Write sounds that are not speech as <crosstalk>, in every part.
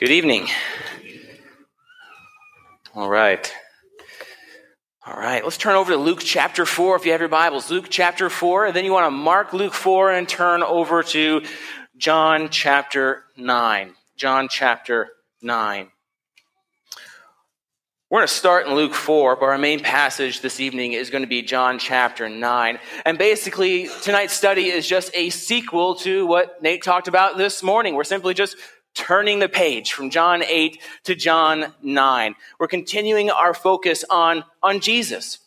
Good evening. All right. All right, let's turn over to Luke chapter 4 if you have your Bibles. Luke chapter 4, and then you want to mark Luke 4 and turn over to John chapter 9. John chapter 9. We're going to start in Luke 4, but our main passage this evening is going to be John chapter 9. And basically, tonight's study is just a sequel to what Nate talked about this morning. We're simply just turning the page from John 8 to John 9. We're continuing our focus on, on Jesus.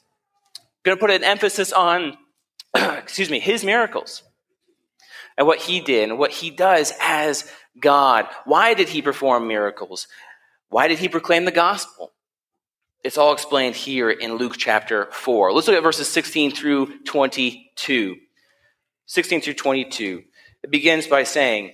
Going to put an emphasis on, <clears throat> excuse me, his miracles and what he did and what he does as God. Why did he perform miracles? Why did he proclaim the gospel? It's all explained here in Luke chapter 4. Let's look at verses 16 through 22. 16 through 22. It begins by saying,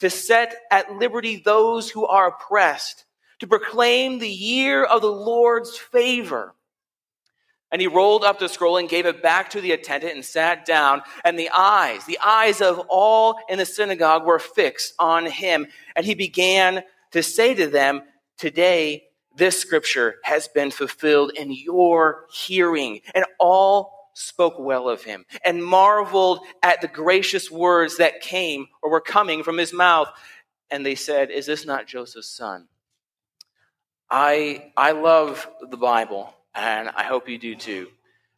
to set at liberty those who are oppressed, to proclaim the year of the Lord's favor. And he rolled up the scroll and gave it back to the attendant and sat down. And the eyes, the eyes of all in the synagogue were fixed on him. And he began to say to them, Today, this scripture has been fulfilled in your hearing. And all spoke well of him and marveled at the gracious words that came or were coming from his mouth. And they said, Is this not Joseph's son? I, I love the Bible, and I hope you do too.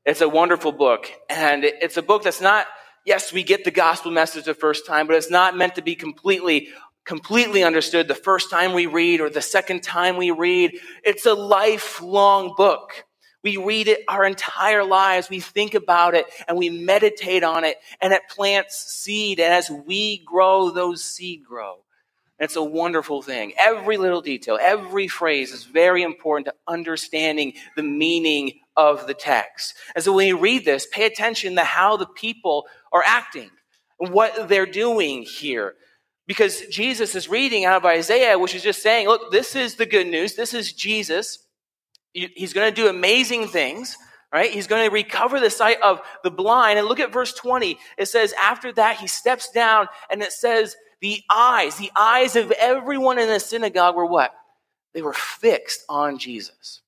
It's a wonderful book, and it's a book that's not, yes, we get the gospel message the first time, but it's not meant to be completely completely understood the first time we read or the second time we read. It's a lifelong book. We read it our entire lives. We think about it and we meditate on it and it plants seed. And as we grow, those seed grow. And It's a wonderful thing. Every little detail, every phrase is very important to understanding the meaning of the text. And so when you read this, pay attention to how the people are acting, what they're doing here. Because Jesus is reading out of Isaiah, which is just saying, look, this is the good news. This is Jesus. He's going to do amazing things, right? He's going to recover the sight of the blind. And look at verse 20. It says, after that, he steps down and it says, the eyes, the eyes of everyone in the synagogue were what? They were fixed on Jesus.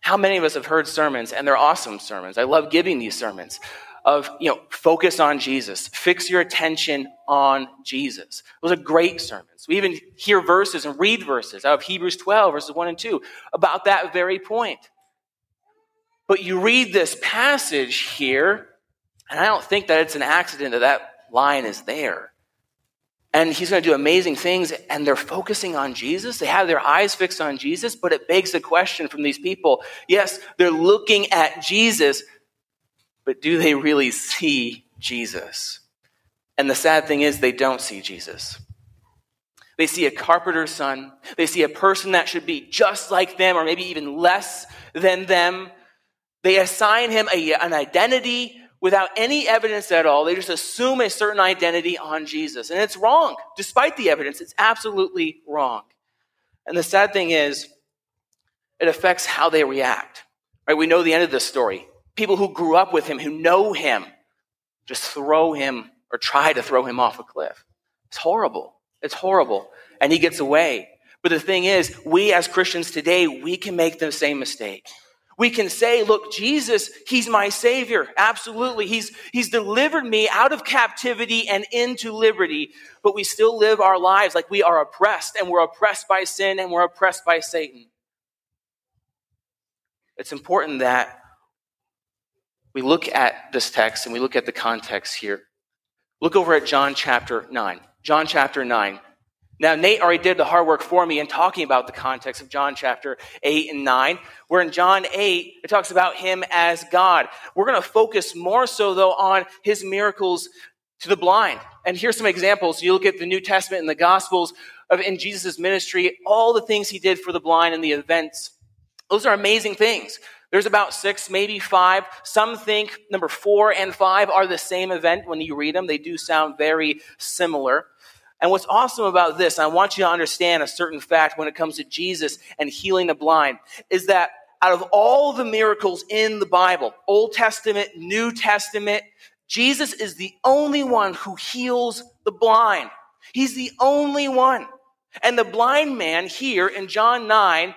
How many of us have heard sermons, and they're awesome sermons? I love giving these sermons of, you know, focus on Jesus. Fix your attention on Jesus. Those are great sermons. We even hear verses and read verses out of Hebrews 12, verses 1 and 2, about that very point. But you read this passage here, and I don't think that it's an accident that that line is there. And he's going to do amazing things, and they're focusing on Jesus. They have their eyes fixed on Jesus, but it begs the question from these people yes, they're looking at Jesus, but do they really see Jesus? And the sad thing is, they don't see Jesus. They see a carpenter's son. They see a person that should be just like them, or maybe even less than them. They assign him a, an identity without any evidence at all. They just assume a certain identity on Jesus. And it's wrong. Despite the evidence, it's absolutely wrong. And the sad thing is, it affects how they react. Right? We know the end of this story people who grew up with him, who know him, just throw him or try to throw him off a cliff. It's horrible. It's horrible. And he gets away. But the thing is, we as Christians today, we can make the same mistake. We can say, look, Jesus, he's my savior. Absolutely. He's, he's delivered me out of captivity and into liberty, but we still live our lives like we are oppressed and we're oppressed by sin and we're oppressed by Satan. It's important that we look at this text and we look at the context here. Look over at John chapter 9. John chapter 9. Now, Nate already did the hard work for me in talking about the context of John chapter 8 and 9, where in John 8, it talks about him as God. We're going to focus more so, though, on his miracles to the blind. And here's some examples. You look at the New Testament and the Gospels, of in Jesus' ministry, all the things he did for the blind and the events. Those are amazing things. There's about six, maybe five. Some think number four and five are the same event when you read them. They do sound very similar. And what's awesome about this, I want you to understand a certain fact when it comes to Jesus and healing the blind, is that out of all the miracles in the Bible, Old Testament, New Testament, Jesus is the only one who heals the blind. He's the only one. And the blind man here in John 9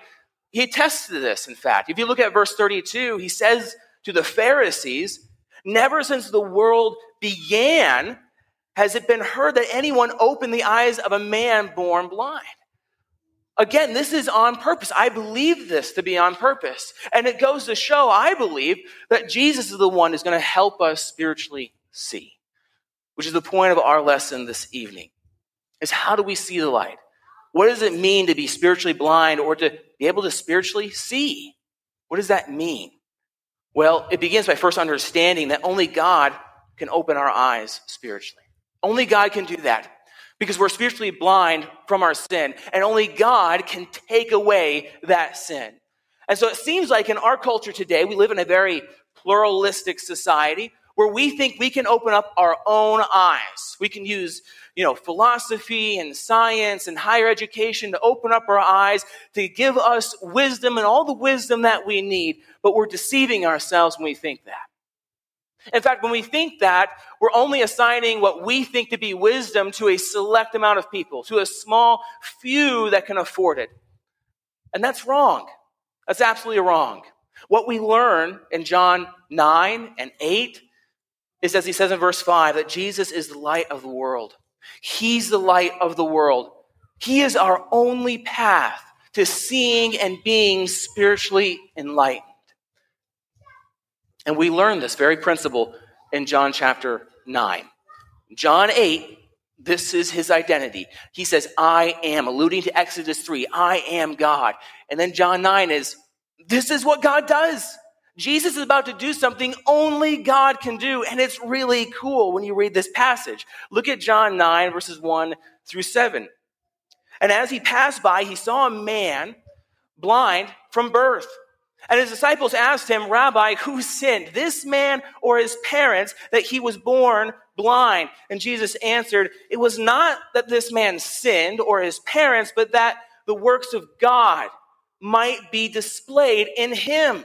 he attests to this, in fact. If you look at verse 32, he says to the Pharisees, Never since the world began has it been heard that anyone opened the eyes of a man born blind. Again, this is on purpose. I believe this to be on purpose. And it goes to show, I believe, that Jesus is the one who's going to help us spiritually see, which is the point of our lesson this evening, is how do we see the light? What does it mean to be spiritually blind or to be able to spiritually see? What does that mean? Well, it begins by first understanding that only God can open our eyes spiritually. Only God can do that because we're spiritually blind from our sin, and only God can take away that sin. And so it seems like in our culture today, we live in a very pluralistic society where we think we can open up our own eyes. We can use you know, philosophy and science and higher education to open up our eyes, to give us wisdom and all the wisdom that we need, but we're deceiving ourselves when we think that. In fact, when we think that, we're only assigning what we think to be wisdom to a select amount of people, to a small few that can afford it. And that's wrong. That's absolutely wrong. What we learn in John 9 and 8 is, as he says in verse 5, that Jesus is the light of the world. He's the light of the world. He is our only path to seeing and being spiritually enlightened. And we learn this very principle in John chapter 9. John 8, this is his identity. He says, I am, alluding to Exodus 3, I am God. And then John 9 is, this is what God does. Jesus is about to do something only God can do, and it's really cool when you read this passage. Look at John 9, verses 1 through 7. And as he passed by, he saw a man blind from birth. And his disciples asked him, Rabbi, who sinned, this man or his parents, that he was born blind? And Jesus answered, It was not that this man sinned or his parents, but that the works of God might be displayed in him.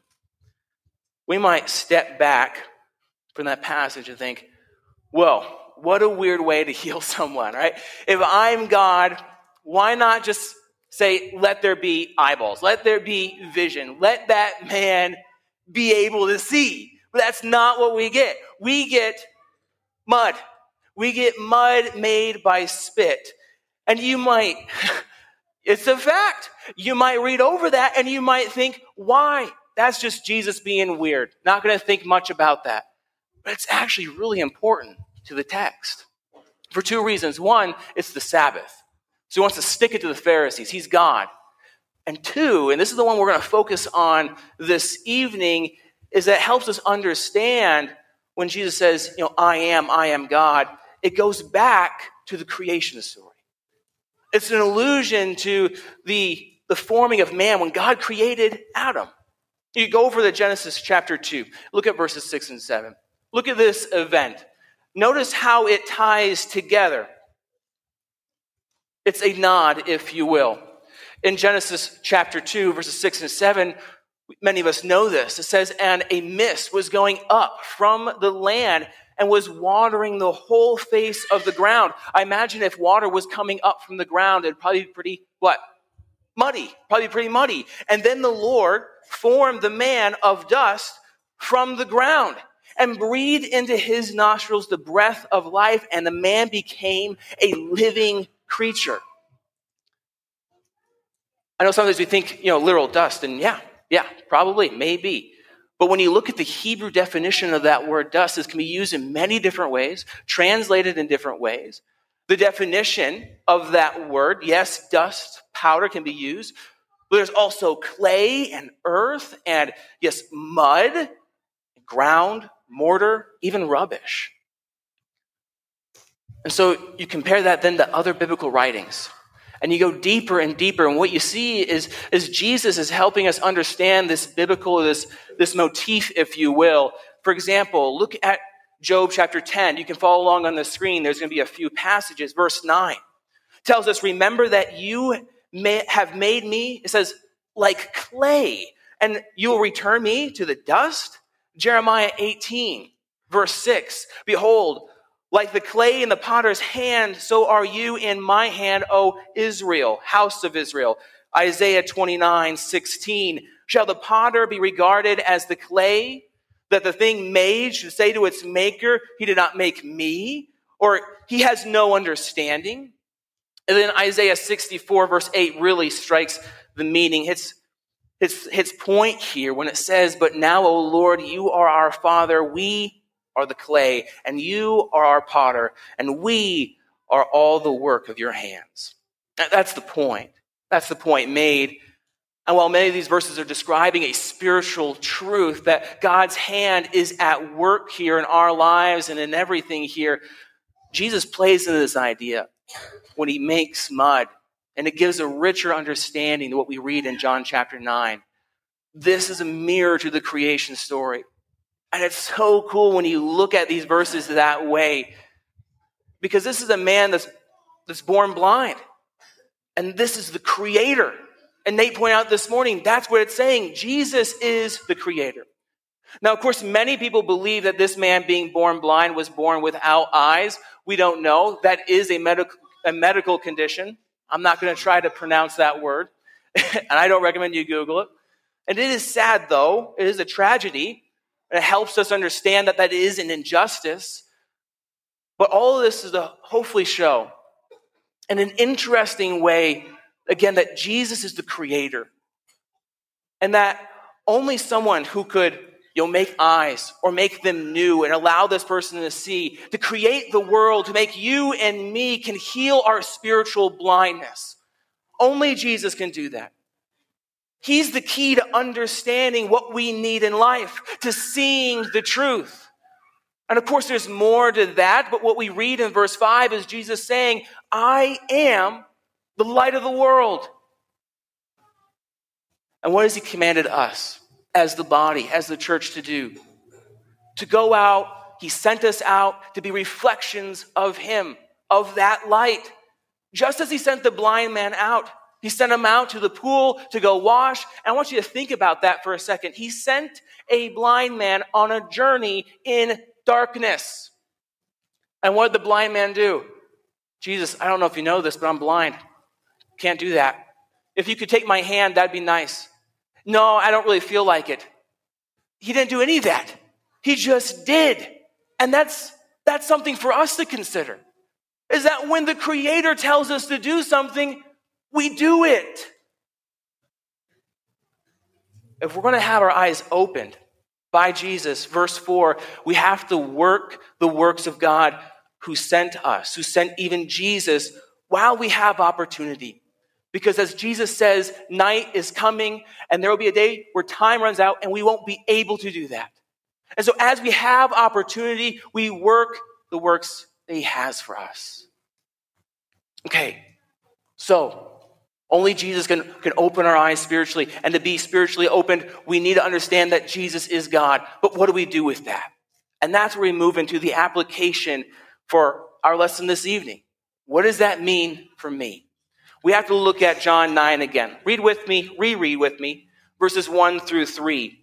we might step back from that passage and think, well, what a weird way to <laughs> heal someone, right? If I'm God, why not just say, let there be eyeballs, let there be vision, let that man be able to see? But that's not what we get. We get mud. We get mud made by spit. And you might, <laughs> it's a fact. You might read over that and you might think, why? That's just Jesus being weird. Not going to think much about that. But it's actually really important to the text for two reasons. One, it's the Sabbath. So he wants to stick it to the Pharisees. He's God. And two, and this is the one we're going to focus on this evening, is that helps us understand when Jesus says, you know, I am, I am God. It goes back to the creation story. It's an allusion to the, the forming of man when God created Adam. You go over to Genesis chapter 2. Look at verses 6 and 7. Look at this event. Notice how it ties together. It's a nod, if you will. In Genesis chapter 2, verses 6 and 7, many of us know this. It says, And a mist was going up from the land and was watering the whole face of the ground. I imagine if water was coming up from the ground, it'd probably be pretty, what? Muddy. Probably pretty muddy. And then the Lord formed the man of dust from the ground and breathed into his nostrils the breath of life, and the man became a living creature. I know sometimes we think, you know, literal dust, and yeah, yeah, probably, maybe. But when you look at the Hebrew definition of that word dust, it can be used in many different ways, translated in different ways. The definition of that word, yes, dust, powder can be used, there's also clay and earth and, yes, mud, ground, mortar, even rubbish. And so you compare that then to other biblical writings. And you go deeper and deeper. And what you see is, is Jesus is helping us understand this biblical, this, this motif, if you will. For example, look at Job chapter 10. You can follow along on the screen. There's going to be a few passages. Verse 9 tells us, Remember that you may have made me, it says, like clay, and you will return me to the dust. Jeremiah 18, verse 6 Behold, like the clay in the potter's hand, so are you in my hand, O Israel, house of Israel. Isaiah 29, 16. Shall the potter be regarded as the clay that the thing made should say to its maker, He did not make me? Or he has no understanding? And then Isaiah 64, verse 8, really strikes the meaning. It's its, its point here when it says, But now, O Lord, you are our Father. We are the clay, and you are our potter, and we are all the work of your hands. That's the point. That's the point made. And while many of these verses are describing a spiritual truth that God's hand is at work here in our lives and in everything here, Jesus plays into this idea when he makes mud. And it gives a richer understanding to what we read in John chapter 9. This is a mirror to the creation story. And it's so cool when you look at these verses that way. Because this is a man that's, that's born blind. And this is the creator. And Nate pointed out this morning, that's what it's saying. Jesus is the creator. Now, of course, many people believe that this man being born blind was born without eyes. We don't know. That is a medical, a medical condition. I'm not going to try to pronounce that word. <laughs> and I don't recommend you Google it. And it is sad, though. It is a tragedy it helps us understand that that is an injustice. But all of this is to hopefully show in an interesting way, again, that Jesus is the creator. And that only someone who could you know, make eyes or make them new and allow this person to see, to create the world, to make you and me can heal our spiritual blindness. Only Jesus can do that. He's the key to understanding what we need in life, to seeing the truth. And of course, there's more to that, but what we read in verse 5 is Jesus saying, I am the light of the world. And what has He commanded us as the body, as the church to do? To go out, He sent us out to be reflections of Him, of that light. Just as He sent the blind man out he sent him out to the pool to go wash. And I want you to think about that for a second. He sent a blind man on a journey in darkness. And what did the blind man do? Jesus, I don't know if you know this, but I'm blind. Can't do that. If you could take my hand, that'd be nice. No, I don't really feel like it. He didn't do any of that. He just did. And that's, that's something for us to consider. Is that when the Creator tells us to do something, we do it. If we're going to have our eyes opened by Jesus, verse 4, we have to work the works of God who sent us, who sent even Jesus while we have opportunity. Because as Jesus says, night is coming and there will be a day where time runs out and we won't be able to do that. And so as we have opportunity, we work the works that he has for us. Okay, so only Jesus can, can open our eyes spiritually. And to be spiritually opened, we need to understand that Jesus is God. But what do we do with that? And that's where we move into the application for our lesson this evening. What does that mean for me? We have to look at John 9 again. Read with me, reread with me, verses 1 through 3.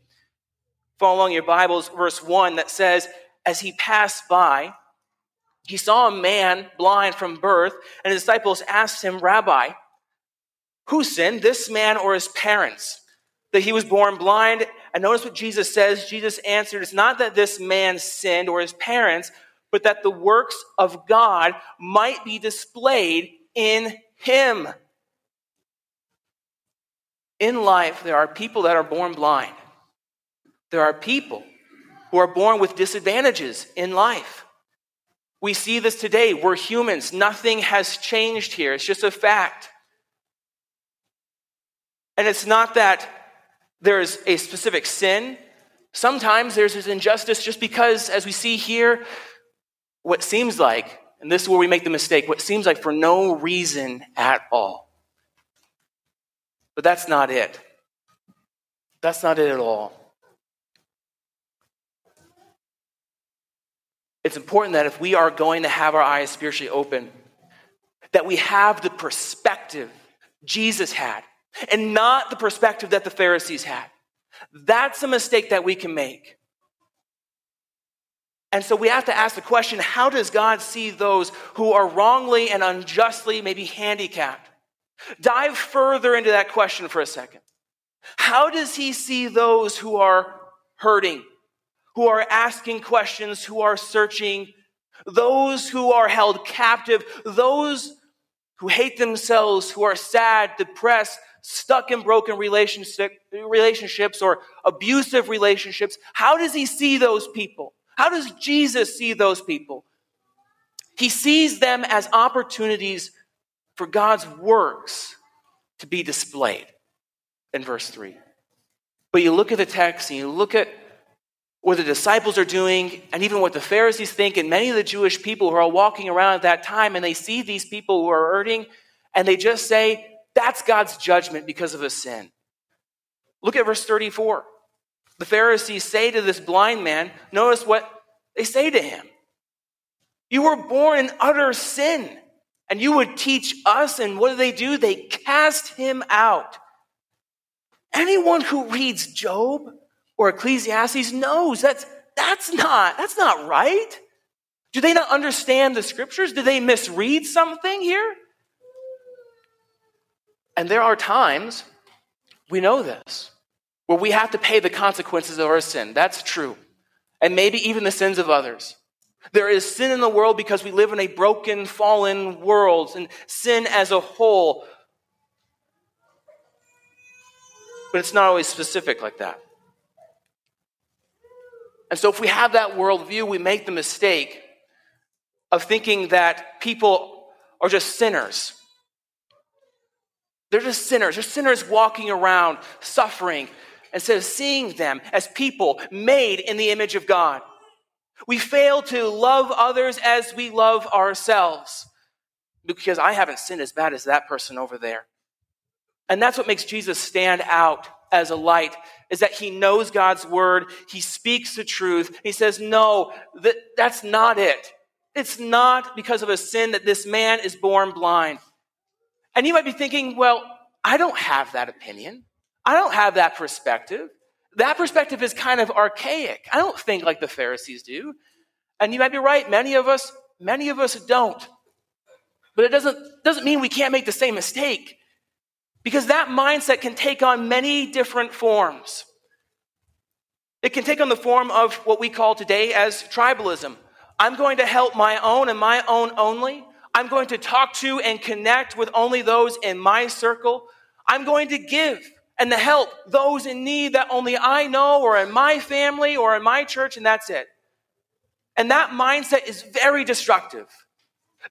Follow along your Bibles, verse 1 that says, As he passed by, he saw a man blind from birth, and his disciples asked him, Rabbi, who sinned, this man or his parents? That he was born blind? And notice what Jesus says. Jesus answered, It's not that this man sinned or his parents, but that the works of God might be displayed in him. in life, there are people that are born blind. There are people who are born with disadvantages in life. We see this today. We're humans. Nothing has changed here. It's just a fact. And it's not that there's a specific sin. Sometimes there's this injustice just because, as we see here, what seems like, and this is where we make the mistake, what seems like for no reason at all. But that's not it. That's not it at all. It's important that if we are going to have our eyes spiritually open, that we have the perspective Jesus had and not the perspective that the Pharisees had. That's a mistake that we can make. And so we have to ask the question how does God see those who are wrongly and unjustly maybe handicapped? Dive further into that question for a second. How does he see those who are hurting, who are asking questions, who are searching, those who are held captive, those who hate themselves, who are sad, depressed, stuck in broken relationship, relationships or abusive relationships. How does he see those people? How does Jesus see those people? He sees them as opportunities for God's works to be displayed in verse 3. But you look at the text and you look at what the disciples are doing, and even what the Pharisees think, and many of the Jewish people who are walking around at that time, and they see these people who are hurting, and they just say, that's God's judgment because of a sin. Look at verse 34. The Pharisees say to this blind man, notice what they say to him. You were born in utter sin, and you would teach us, and what do they do? They cast him out. Anyone who reads Job or Ecclesiastes knows that's, that's, not, that's not right. Do they not understand the scriptures? Do they misread something here? And there are times, we know this, where we have to pay the consequences of our sin. That's true. And maybe even the sins of others. There is sin in the world because we live in a broken, fallen world, and sin as a whole. But it's not always specific like that. And so, if we have that worldview, we make the mistake of thinking that people are just sinners they're just sinners. They're sinners walking around suffering instead of seeing them as people made in the image of God. We fail to love others as we love ourselves because I haven't sinned as bad as that person over there. And that's what makes Jesus stand out as a light is that he knows God's word, he speaks the truth. He says, "No, that, that's not it. It's not because of a sin that this man is born blind. And you might be thinking, well, I don't have that opinion. I don't have that perspective. That perspective is kind of archaic. I don't think like the Pharisees do. And you might be right. Many of us, many of us don't. But it doesn't, doesn't mean we can't make the same mistake. Because that mindset can take on many different forms. It can take on the form of what we call today as tribalism. I'm going to help my own and my own only. I'm going to talk to and connect with only those in my circle. I'm going to give and to help those in need that only I know or in my family or in my church, and that's it. And that mindset is very destructive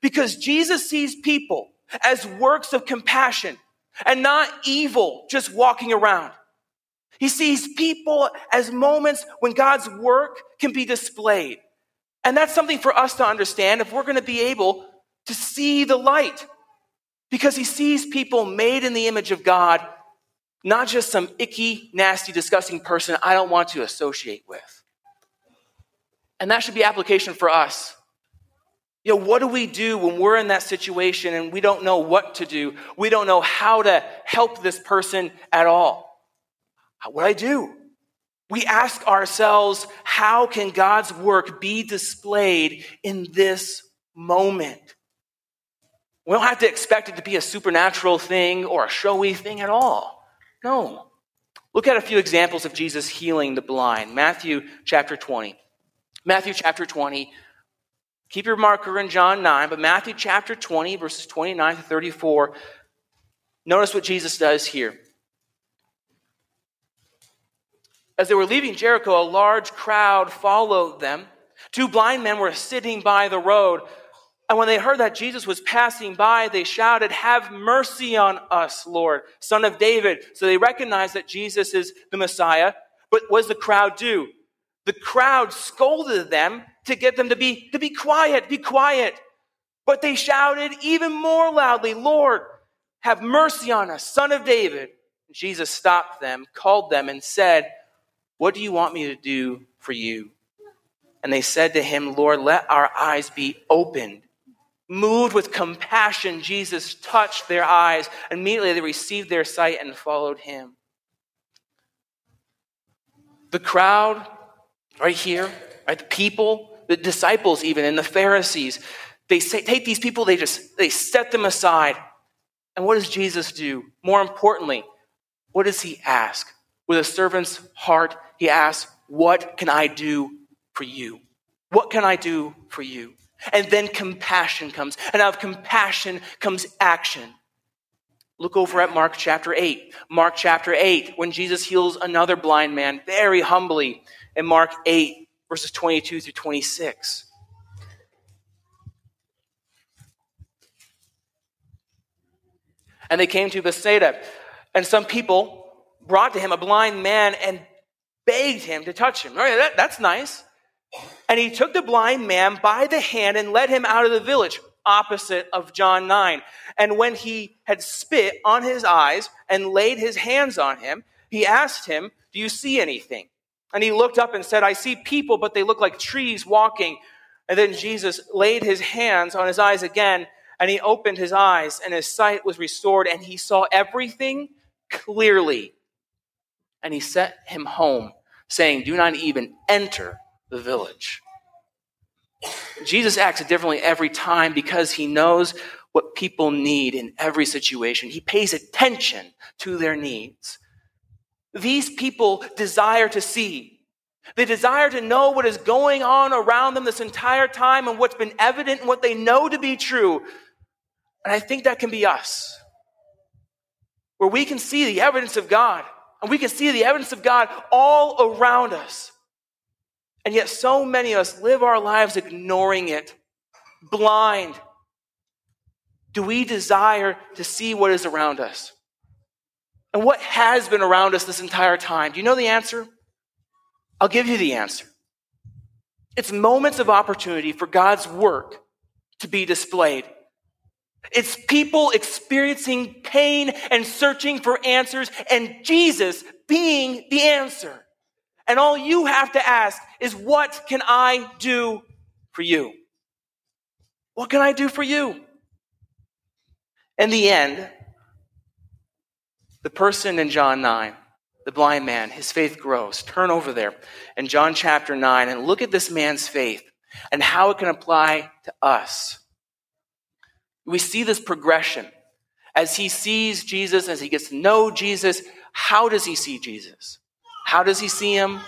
because Jesus sees people as works of compassion and not evil just walking around. He sees people as moments when God's work can be displayed. And that's something for us to understand if we're going to be able to see the light because he sees people made in the image of God, not just some icky, nasty, disgusting person I don't want to associate with. And that should be application for us. You know, what do we do when we're in that situation and we don't know what to do? We don't know how to help this person at all. What do I do? We ask ourselves, how can God's work be displayed in this moment? We don't have to expect it to be a supernatural thing or a showy thing at all. No. Look at a few examples of Jesus healing the blind. Matthew chapter 20. Matthew chapter 20. Keep your marker in John 9, but Matthew chapter 20, verses 29 to 34. Notice what Jesus does here. As they were leaving Jericho, a large crowd followed them. Two blind men were sitting by the road. And when they heard that Jesus was passing by, they shouted, Have mercy on us, Lord, son of David. So they recognized that Jesus is the Messiah. But what does the crowd do? The crowd scolded them to get them to be, to be quiet, be quiet. But they shouted even more loudly, Lord, have mercy on us, son of David. Jesus stopped them, called them, and said, What do you want me to do for you? And they said to him, Lord, let our eyes be opened. Moved with compassion, Jesus touched their eyes. Immediately they received their sight and followed him. The crowd, right here, right, the people, the disciples, even, and the Pharisees, they say, take these people, they just they set them aside. And what does Jesus do? More importantly, what does he ask? With a servant's heart, he asks, What can I do for you? What can I do for you? And then compassion comes. And out of compassion comes action. Look over at Mark chapter 8. Mark chapter 8, when Jesus heals another blind man very humbly in Mark 8, verses 22 through 26. And they came to Bethsaida, and some people brought to him a blind man and begged him to touch him. Oh, All right, that, that's nice. And he took the blind man by the hand and led him out of the village, opposite of John 9. And when he had spit on his eyes and laid his hands on him, he asked him, Do you see anything? And he looked up and said, I see people, but they look like trees walking. And then Jesus laid his hands on his eyes again, and he opened his eyes, and his sight was restored, and he saw everything clearly. And he sent him home, saying, Do not even enter the village. Jesus acts differently every time because he knows what people need in every situation. He pays attention to their needs. These people desire to see. They desire to know what is going on around them this entire time and what's been evident and what they know to be true. And I think that can be us, where we can see the evidence of God, and we can see the evidence of God all around us. And yet, so many of us live our lives ignoring it, blind. Do we desire to see what is around us? And what has been around us this entire time? Do you know the answer? I'll give you the answer. It's moments of opportunity for God's work to be displayed. It's people experiencing pain and searching for answers, and Jesus being the answer. And all you have to ask is, What can I do for you? What can I do for you? In the end, the person in John 9, the blind man, his faith grows. Turn over there in John chapter 9 and look at this man's faith and how it can apply to us. We see this progression. As he sees Jesus, as he gets to know Jesus, how does he see Jesus? How does he see him?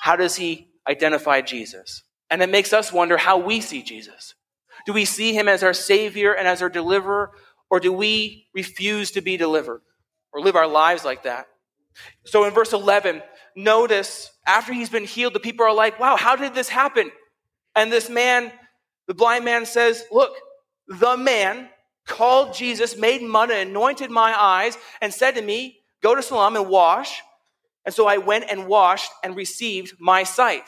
How does he identify Jesus? And it makes us wonder how we see Jesus. Do we see him as our Savior and as our deliverer, or do we refuse to be delivered or live our lives like that? So in verse 11, notice after he's been healed, the people are like, wow, how did this happen? And this man, the blind man says, look, the man called Jesus, made mud and anointed my eyes, and said to me, go to Siloam and wash. And so I went and washed and received my sight.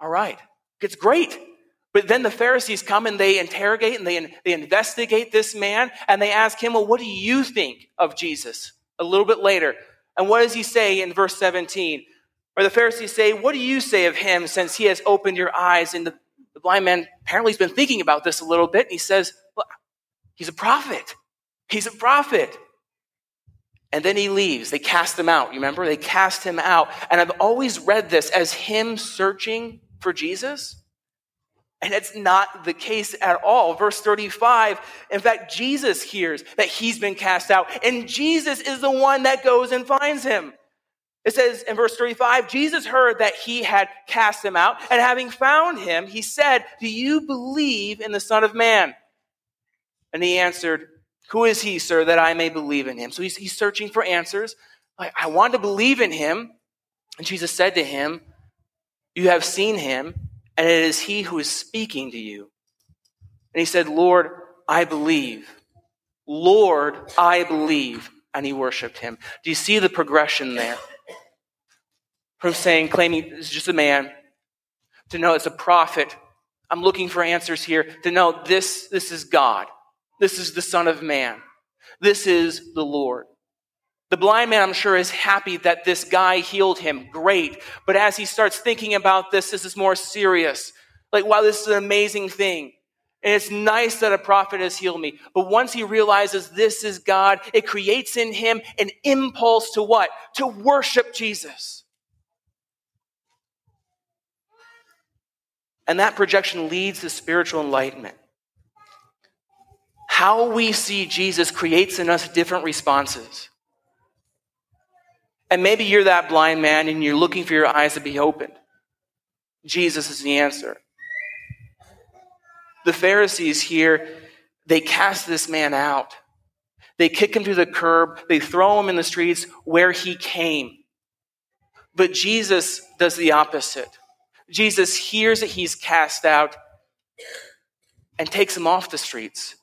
All right. It's great. But then the Pharisees come and they interrogate and they, they investigate this man and they ask him, Well, what do you think of Jesus? A little bit later. And what does he say in verse 17? Or the Pharisees say, What do you say of him since he has opened your eyes? And the, the blind man apparently has been thinking about this a little bit. And he says, well, He's a prophet. He's a prophet. And then he leaves. They cast him out. You remember? They cast him out. And I've always read this as him searching for Jesus. And it's not the case at all. Verse 35, in fact, Jesus hears that he's been cast out, and Jesus is the one that goes and finds him. It says in verse 35, Jesus heard that he had cast him out, and having found him, he said, Do you believe in the Son of Man? And he answered, who is he, sir, that I may believe in him? So he's, he's searching for answers. I, I want to believe in him. And Jesus said to him, You have seen him, and it is he who is speaking to you. And he said, Lord, I believe. Lord, I believe. And he worshiped him. Do you see the progression there? From saying, claiming it's just a man, to know it's a prophet. I'm looking for answers here, to know this, this is God. This is the Son of Man. This is the Lord. The blind man, I'm sure, is happy that this guy healed him. Great. But as he starts thinking about this, this is more serious. Like, wow, this is an amazing thing. And it's nice that a prophet has healed me. But once he realizes this is God, it creates in him an impulse to what? To worship Jesus. And that projection leads to spiritual enlightenment. How we see Jesus creates in us different responses. And maybe you're that blind man and you're looking for your eyes to be opened. Jesus is the answer. The Pharisees here, they cast this man out. They kick him to the curb. They throw him in the streets where he came. But Jesus does the opposite. Jesus hears that he's cast out and takes him off the streets,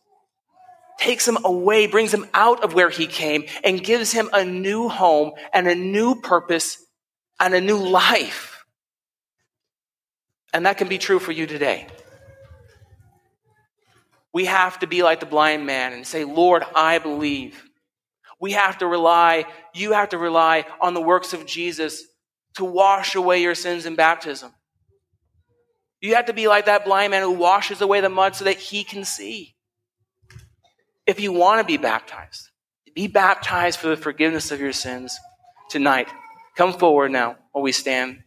takes him away, brings him out of where he came, and gives him a new home and a new purpose and a new life. And that can be true for you today. We have to be like the blind man and say, Lord, I believe. We have to rely, you have to rely on the works of Jesus to wash away your sins in baptism. You have to be like that blind man who washes away the mud so that he can see. If you want to be baptized, be baptized for the forgiveness of your sins tonight. Come forward now while we stand.